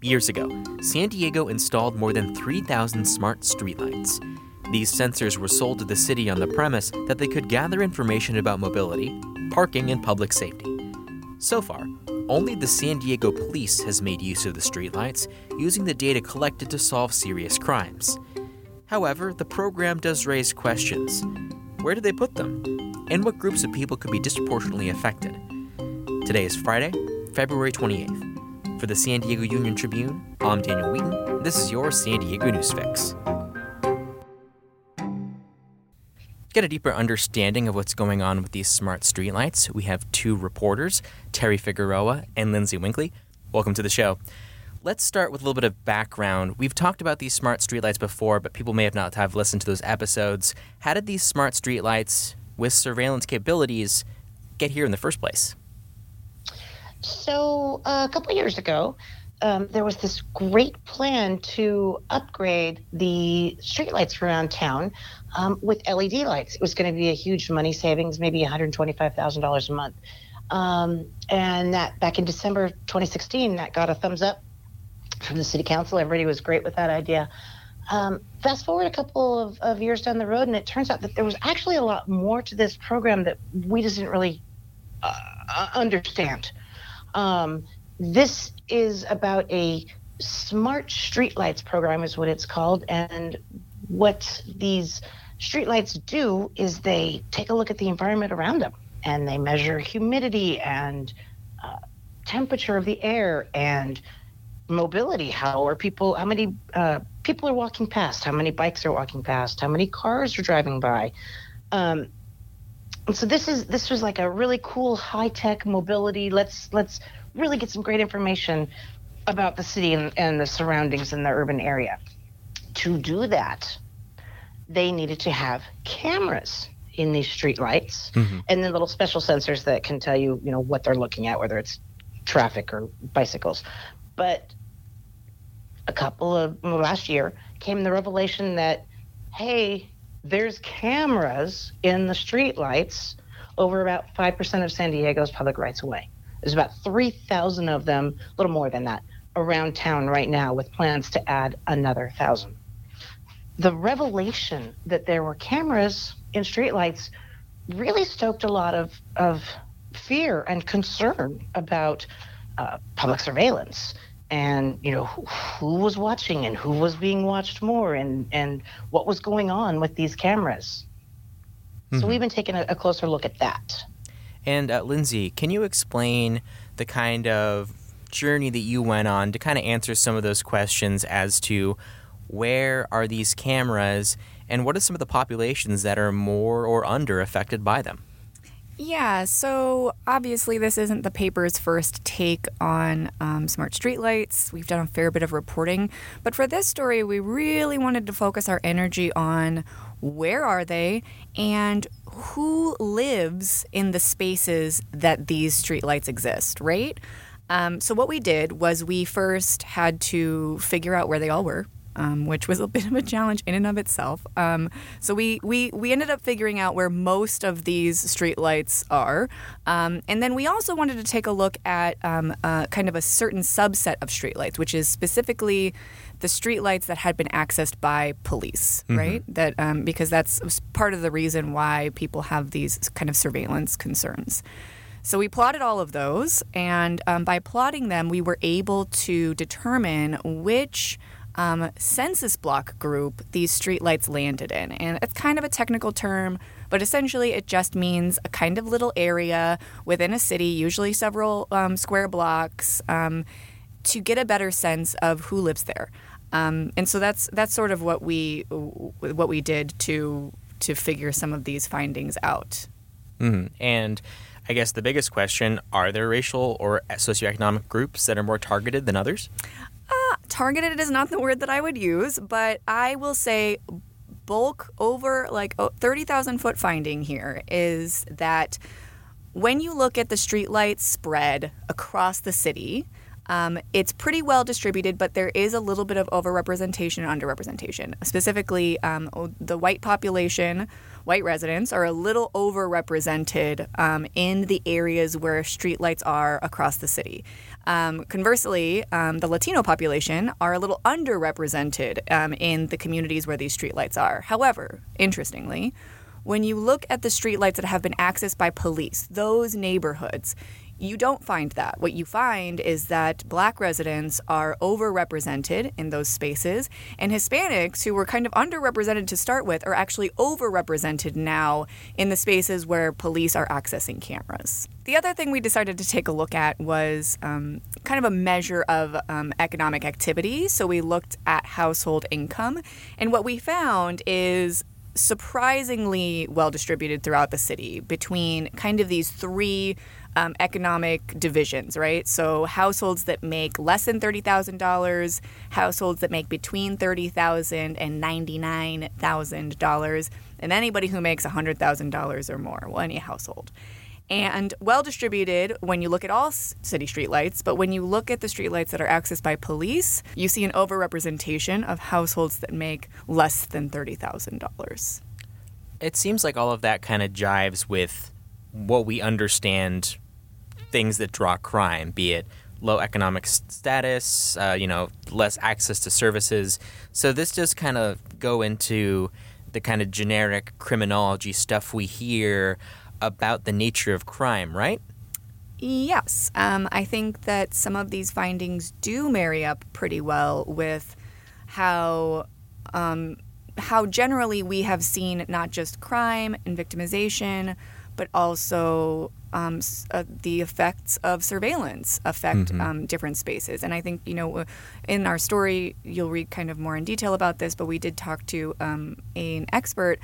Years ago, San Diego installed more than 3,000 smart streetlights. These sensors were sold to the city on the premise that they could gather information about mobility, parking, and public safety. So far, only the San Diego police has made use of the streetlights, using the data collected to solve serious crimes. However, the program does raise questions. Where do they put them? And what groups of people could be disproportionately affected? Today is Friday, February 28th. For the San Diego Union Tribune, I'm Daniel Wheaton. This is your San Diego News Fix. Get a deeper understanding of what's going on with these smart streetlights. We have two reporters, Teri Figueroa and Lyndsay Winkley. Welcome to the show. Let's start with a little bit of background. We've talked about these smart streetlights before, but people may have not have listened to those episodes. How did these smart streetlights with surveillance capabilities get here in the first place? So uh, a couple years ago, um, there was this great plan to upgrade the streetlights around town um, with LED lights. It was going to be a huge money savings, maybe $125,000 a month. Um, and that back in December 2016, that got a thumbs up from the city council. Everybody was great with that idea. Um, fast forward a couple of, of, years down the road, and it turns out that there was actually a lot more to this program that we just didn't really uh, understand. Um, this is about a smart streetlights program, is what it's called. And what these streetlights do is they take a look at the environment around them and they measure humidity and uh, temperature of the air and mobility. How are people? How many uh, people are walking past? How many bikes are walking past? How many cars are driving by? Um, so this is this was like a really cool high tech mobility. Let's let's really get some great information about the city and, and the surroundings in the urban area. To do that, they needed to have cameras in these street lights mm-hmm. and then little special sensors that can tell you, you know, what they're looking at, whether it's traffic or bicycles. But a couple of last year came the revelation that, hey, there's cameras in the street lights over about 5% of San Diego's public rights away. There's about 3,000 of them, a little more than that, around town right now with plans to add another 1,000. The revelation that there were cameras in streetlights really stoked a lot of, of fear and concern about uh, public surveillance and you know who, who, was watching and who was being watched more and and what was going on with these cameras. Mm-hmm. so we've been taking a, a, closer look at that. And uh, lyndsay can you explain the kind of journey that you went on to kind of answer some of those questions as to where are these cameras and what are some of the populations that are more or under affected by them yeah, so obviously, this isn't the paper's first take on um, smart streetlights. We've done a fair bit of reporting. But for this story, we really wanted to focus our energy on where are they and who lives in the spaces that these streetlights exist, right? Um, so, what we did was we first had to figure out where they all were um, which was a bit of a challenge in and of itself. Um, so we, we we ended up figuring out where most of these streetlights are, um, and then we also wanted to take a look at um, uh, kind of a certain subset of streetlights, which is specifically the streetlights that had been accessed by police, mm-hmm. right? That um, because that's part of the reason why people have these kind of surveillance concerns. So we plotted all of those, and um, by plotting them, we were able to determine which um, census block group these streetlights landed in. And it's kind of a technical term, but essentially it just means a kind of little area within a city, usually several um, square blocks, um, to get a better sense of who lives there. Um, and so that's that's sort of what we what we did to to figure some of these findings out. Mm-hmm. And I guess the biggest question are there racial or socioeconomic groups that are more targeted than others? Targeted is not the word that I would use, but I will say bulk over like 30,000 foot finding here is that when you look at the streetlights spread across the city, Um, it's pretty well distributed, but there is a little bit of overrepresentation and underrepresentation. Specifically, um, the white population, white residents, are a little overrepresented um, in the areas where streetlights are across the city. Um, conversely, um, the Latino population are a little underrepresented um, in the communities where these streetlights are. However, interestingly, when you look at the streetlights that have been accessed by police, those neighborhoods, you don't find that. What you find is that black residents are overrepresented in those spaces, and Hispanics, who were kind of underrepresented to start with, are actually overrepresented now in the spaces where police are accessing cameras. The other thing we decided to take a look at was um, kind of a measure of um, economic activity. So we looked at household income, and what we found is surprisingly well distributed throughout the city between kind of these three um, economic divisions, right? So households that make less than thirty thousand dollars, households that make between thirty thousand and ninety nine thousand dollars, and anybody who makes hundred thousand dollars or more, well, any household. And well distributed when you look at all city streetlights, but when you look at the streetlights that are accessed by police, you see an overrepresentation of households that make less than thirty thousand dollars. It seems like all of that kind of jives with what we understand things that draw crime, be it low economic status, uh, you know, less access to services. So this does kind of go into the kind of generic criminology stuff we hear about the nature of crime, right? Yes. Um, I think that some of these findings do marry up pretty well with how. Um, how generally we have seen not just crime and victimization, but also um, uh, the effects of surveillance affect mm-hmm. um, different spaces. And I think, you know, in our story, you'll read kind of more in detail about this, but we did talk to um, an expert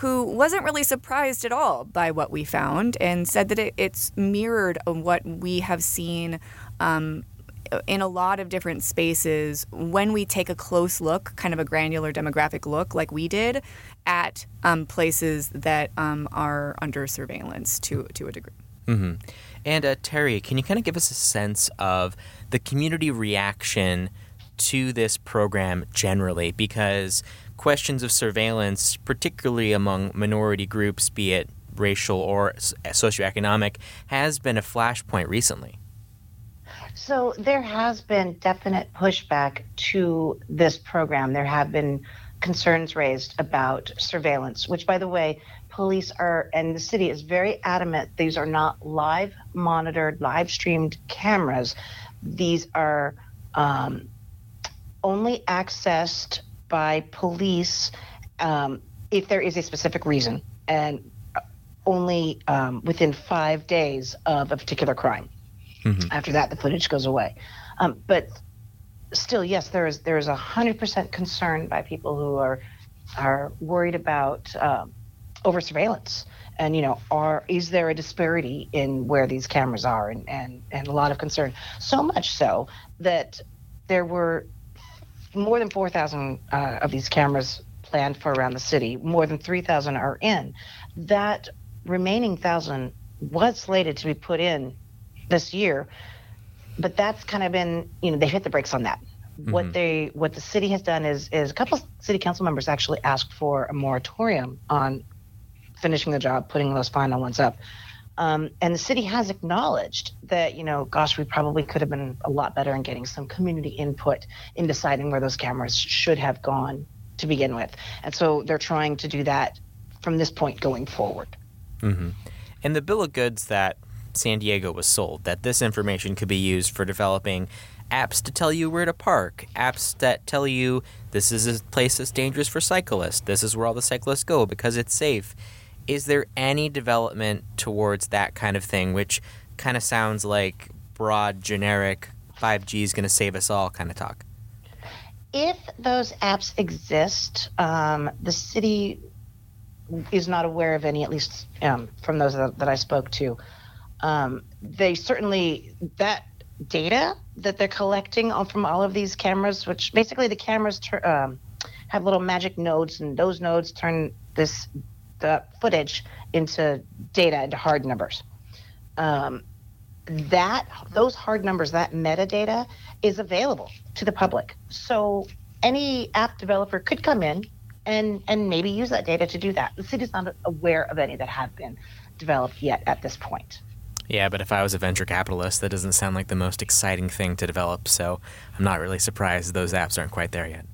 who wasn't really surprised at all by what we found and said that it, it's mirrored what we have seen um, in a lot of different spaces when we take a close look, kind of a granular demographic look, like we did, at um, places that um, are under surveillance to to a degree. Mm-hmm. And uh, Teri, can you kind of give us a sense of the community reaction to this program generally? Because questions of surveillance, particularly among minority groups, be it racial or socioeconomic, has been a flashpoint recently. So there has been definite pushback to this program. There have been concerns raised about surveillance, which, by the way, police are, and the city is very adamant these are not live monitored, live streamed cameras. These are um, only accessed by police um, if there is a specific reason and only um, within five days of a particular crime. Mm-hmm. After that, the footage goes away. Um, but still, yes, there is there is a hundred percent concern by people who are are worried about um, over surveillance. And you know are is there a disparity in where these cameras are? And and, and a lot of concern. So much so that there were more than 4000 uh, of these cameras planned for around the city. More than 3000 are in. That remaining 1000 was slated to be put in this year. But that's kind of been, you know, they hit the brakes on that. Mm-hmm. What they, what the city has done is, is a couple city council members actually asked for a moratorium on finishing the job, putting those final ones up. Um, and the city has acknowledged that, you know, gosh, we probably could have been a lot better in getting some community input in deciding where those cameras should have gone to begin with. And so they're trying to do that from this point going forward. Mm-hmm. And the bill of goods that San Diego was sold, that this information could be used for developing apps to tell you where to park, apps that tell you this is a place that's dangerous for cyclists, this is where all the cyclists go because it's safe. Is there any development towards that kind of thing, which kind of sounds like broad, generic 5G is going to save us all kind of talk? If those apps exist, um, the city is not aware of any, at least um, from those that, that I spoke to um, they certainly that data that they're collecting from all of these cameras, which basically the cameras um, have little magic nodes, and those nodes turn this the footage into data into hard numbers. Um, that those hard numbers, that metadata, is available to the public. So any app developer could come in and and maybe use that data to do that. The city's not aware of any that have been developed yet at this point. Yeah, but if I was a venture capitalist, that doesn't sound like the most exciting thing to develop. So I'm not really surprised those apps aren't quite there yet.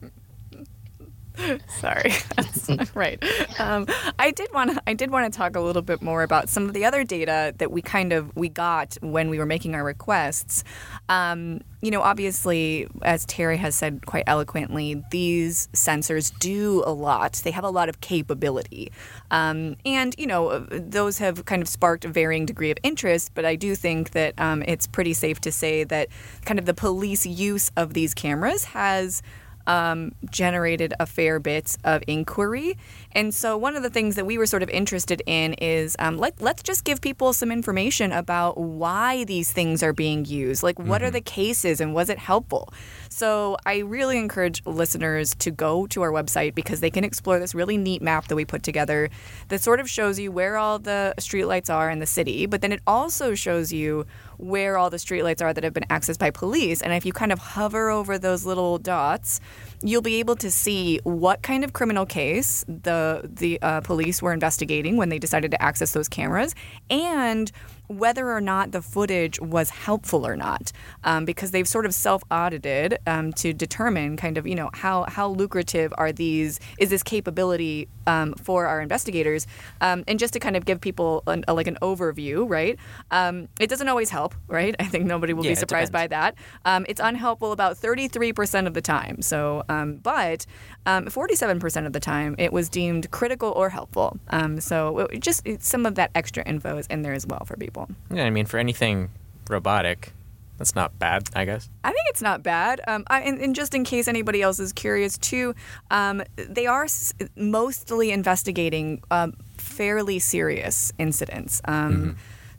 Sorry, right. Um, I did want to. I did want to talk a little bit more about some of the other data that we kind of we got when we were making our requests. Um, you know, obviously, as Teri has said quite eloquently, these sensors do a lot. They have a lot of capability, um, and you know, those have kind of sparked a varying degree of interest. But I do think that um, it's pretty safe to say that kind of the police use of these cameras has um, generated a fair bit of inquiry. And so, one of the things that we were sort of interested in is um, let, let's just give people some information about why these things are being used. Like, what mm-hmm. are the cases and was it helpful? So, I really encourage listeners to go to our website because they can explore this really neat map that we put together that sort of shows you where all the streetlights are in the city, but then it also shows you where all the streetlights are that have been accessed by police. And if you kind of hover over those little dots, you'll be able to see what kind of criminal case the the uh, police were investigating when they decided to access those cameras, and whether or not the footage was helpful or not, um, because they've sort of self-audited um, to determine kind of you know how how lucrative are these is this capability um, for our investigators, um, and just to kind of give people an, a, like an overview, right? Um, it doesn't always help, right? I think nobody will yeah, be surprised by that. Um, it's unhelpful about 33% of the time. So, but 47% of the time it was deemed critical or helpful. so it, just some of that extra info is in there as well for people people. Yeah, I mean, for anything robotic, that's not bad, I guess. I think it's not bad. Um, I, and, and, just in case anybody else is curious, too, um, they are s- mostly investigating um, fairly serious incidents. Um, mm-hmm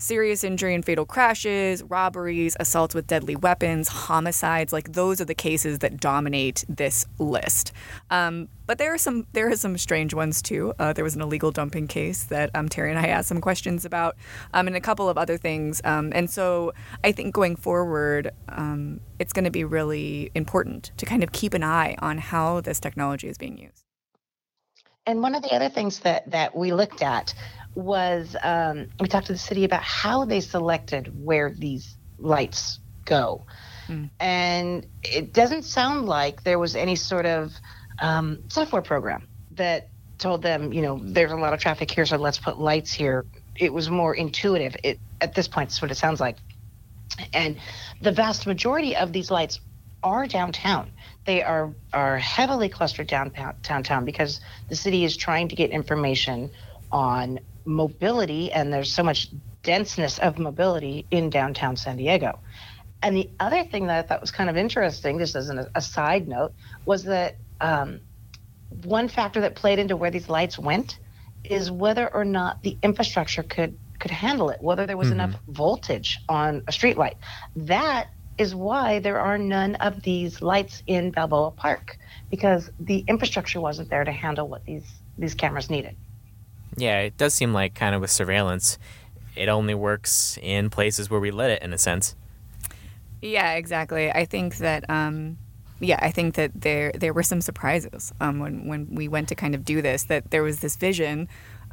serious injury and fatal crashes, robberies, assaults with deadly weapons, homicides. Like those are the cases that dominate this list. Um, but there are some there are some strange ones too. Uh, there was an illegal dumping case that um, Teri and I asked some questions about, um, and a couple of other things. Um, and so I think going forward, um, it's going to be really important to kind of keep an eye on how this technology is being used. And one of the other things that that we looked at was um, we talked to the city about how they selected where these lights go. Mm. And it doesn't sound like there was any sort of um, software program that told them, you know, there's a lot of traffic here, so let's put lights here. It was more intuitive. It at this point, that's what it sounds like. And the vast majority of these lights are downtown. They are are heavily clustered downtown downtown because the city is trying to get information on mobility and there's so much denseness of mobility in downtown San Diego. And the other thing that I thought was kind of interesting, just as an, a side note, was that um, one factor that played into where these lights went is whether or not the infrastructure could could handle it, whether there was mm-hmm. enough voltage on a street light. That is why there are none of these lights in Balboa Park because the infrastructure wasn't there to handle what these these cameras needed. Yeah, it does seem like kind of with surveillance, it only works in places where we let it, in a sense. Yeah, exactly. I think that. Um, yeah, I think that there there were some surprises um, when when we went to kind of do this. That there was this vision,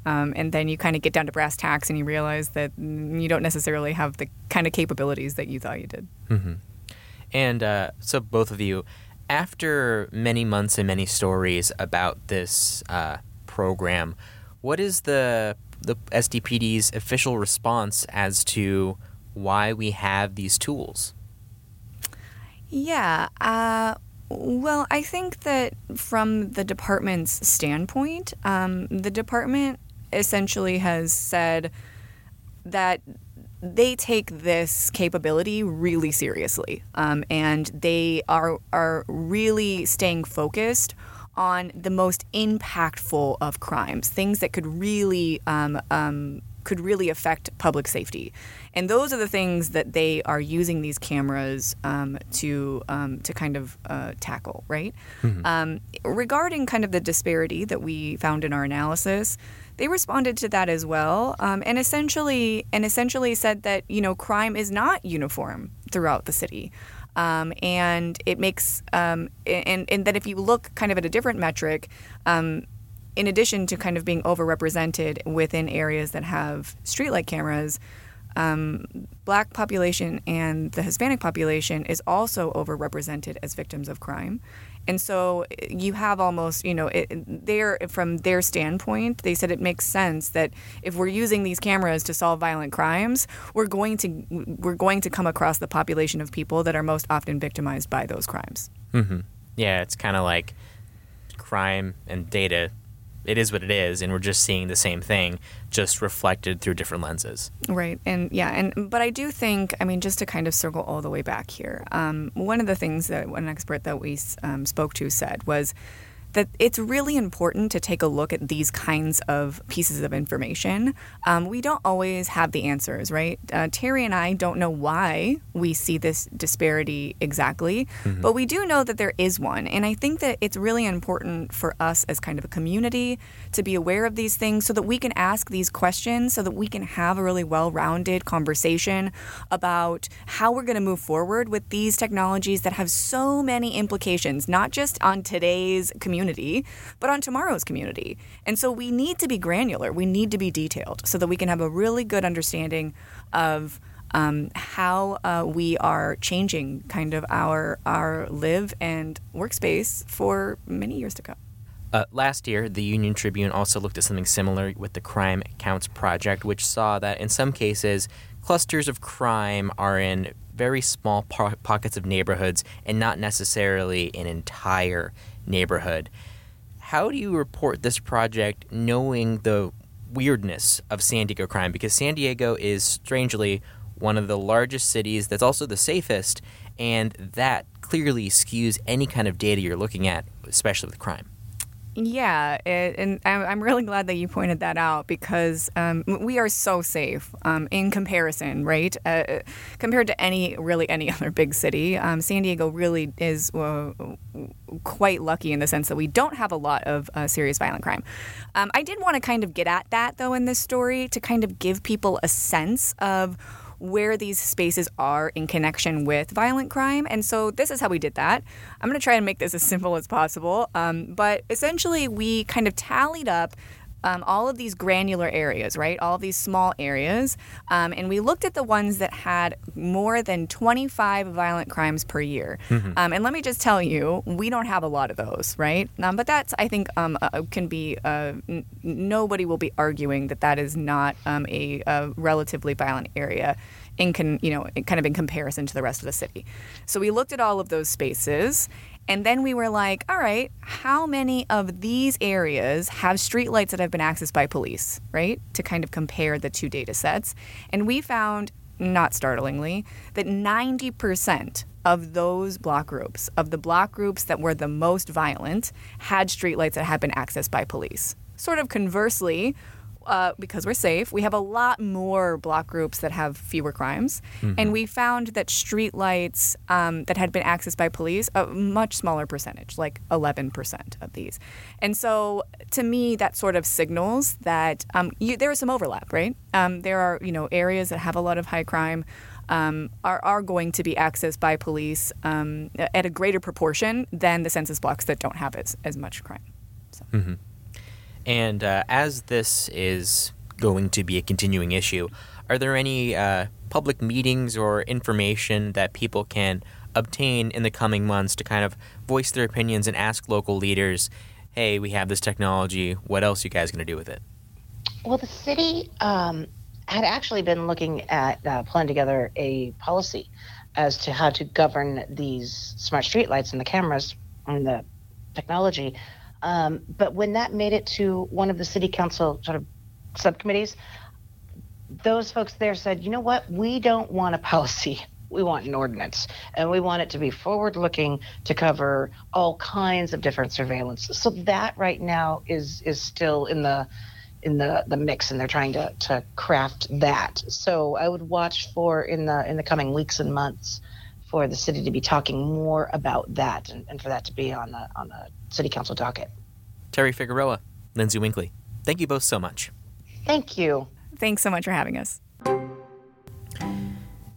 um, and then you kind of get down to brass tacks and you realize that you don't necessarily have the kind of capabilities that you thought you did. Mm-hmm. And uh, so, both of you, after many months and many stories about this uh, program, what is the the SDPD's official response as to why we have these tools? Yeah. Uh, well, I think that from the department's standpoint, um, the department essentially has said that they take this capability really seriously, um, and they are are really staying focused on the most impactful of crimes, things that could really um, um, could really affect public safety. And those are the things that they are using these cameras um, to um, to kind of uh, tackle, right? Mm-hmm. Um, regarding kind of the disparity that we found in our analysis, they responded to that as well, um, and essentially and essentially said that you know crime is not uniform throughout the city. Um, and it makes um, and, and that if you look kind of at a different metric um, in addition to kind of being overrepresented within areas that have streetlight cameras um, black population and the hispanic population is also overrepresented as victims of crime and so you have almost, you know, it, there from their standpoint, they said it makes sense that if we're using these cameras to solve violent crimes, we're going to we're going to come across the population of people that are most often victimized by those crimes. Mm-hmm. Yeah, it's kind of like crime and data it is what it is and we're just seeing the same thing just reflected through different lenses. Right and yeah and but i do think i mean just to kind of circle all the way back here um, one of the things that one expert that we um, spoke to said was that it's really important to take a look at these kinds of pieces of information. Um, we don't always have the answers, right? Uh, Teri and I don't know why we see this disparity exactly, mm-hmm. but we do know that there is one. And I think that it's really important for us as kind of a community to be aware of these things so that we can ask these questions, so that we can have a really well rounded conversation about how we're going to move forward with these technologies that have so many implications, not just on today's community community, but on tomorrow's community. And so we need to be granular, we need to be detailed so that we can have a really good understanding of. Um, how uh, we are changing kind of our our live and workspace for many years to come. Uh, last year, the Union Tribune also looked at something similar with the Crime Counts Project, which saw that in some cases, clusters of crime are in very small po- pockets of neighborhoods and not necessarily an entire neighborhood. How do you report this project knowing the weirdness of San Diego crime? Because San Diego is strangely one of the largest cities that's also the safest, and that clearly skews any kind of data you're looking at, especially with crime. Yeah, it, and I'm really glad that you pointed that out because um, we are so safe um, in comparison, right? Uh, compared to any really any other big city, um, San Diego really is uh, quite lucky in the sense that we don't have a lot of uh, serious violent crime. Um, I did want to kind of get at that though in this story to kind of give people a sense of where these spaces are in connection with violent crime. And so this is how we did that. I'm going to try and make this as simple as possible. Um, but essentially, we kind of tallied up um, all of these granular areas, right? All of these small areas. Um, and we looked at the ones that had more than 25 violent crimes per year. Mm-hmm. Um, and let me just tell you, we don't have a lot of those, right? Um, but that's, I think, um, uh, can be, uh, n- nobody will be arguing that that is not um, a, a relatively violent area in con, you know kind of in comparison to the rest of the city. So we looked at all of those spaces and then we were like, all right, how many of these areas have streetlights that have been accessed by police, right? To kind of compare the two data sets. And we found, not startlingly, that 90% of those block groups, of the block groups that were the most violent, had streetlights that had been accessed by police. Sort of conversely, uh, because we're safe, we have a lot more block groups that have fewer crimes. Mm-hmm. And we found that streetlights um, that had been accessed by police, a much smaller percentage, like 11% of these. And so to me, that sort of signals that um, you, there is some overlap, right? Um, there are, you know, areas that have a lot of high crime. Um, are, are going to be accessed by police um, at a greater proportion than the census blocks that don't have as, as much crime. So. Mm-hmm. And uh, as this is going to be a continuing issue, are there any uh, public meetings or information that people can obtain in the coming months to kind of voice their opinions and ask local leaders, hey, we have this technology, what else are you guys going to do with it? Well, the city um, had actually been looking at uh, pulling together a policy as to how to govern these smart streetlights and the cameras and the technology um, but when that made it to one of the city council sort of subcommittees, those folks there said, you know what, we don't want a policy. We want an ordinance, and we want it to be forward looking to cover all kinds of different surveillance. So that right now is is still in the in the the mix, and they're trying to to craft that. So I would watch for in the in the coming weeks and months for the city to be talking more about that, and, and for that to be on the on the city council docket. Teri Figueroa, Lyndsay Winkley, thank you both so much. Thank you. Thanks so much for having us.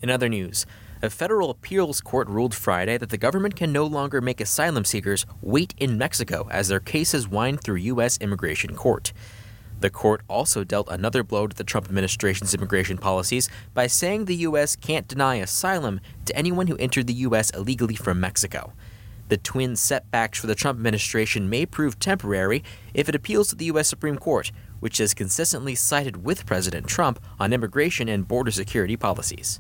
In other news, a federal appeals court ruled Friday that the government can no longer make asylum seekers wait in Mexico as their cases wind through U.S. immigration court. The court also dealt another blow to the Trump administration's immigration policies by saying the U.S. can't deny asylum to anyone who entered the U.S. illegally from Mexico. The twin setbacks for the Trump administration may prove temporary if it appeals to the U.S. Supreme Court, which has consistently sided with President Trump on immigration and border security policies.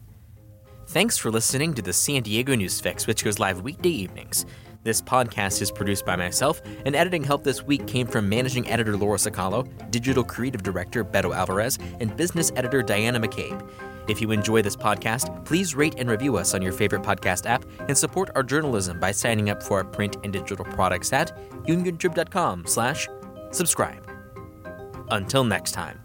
Thanks for listening to the San Diego News Fix, which goes live weekday evenings. This podcast is produced by myself, and editing help this week came from managing editor Lora Cicalo, digital creative director Beto Alvarez, and business editor Diana McCabe. If you enjoy this podcast, please rate and review us on your favorite podcast app and support our journalism by signing up for our print and digital products at uniontrib.com slash subscribe. Until next time.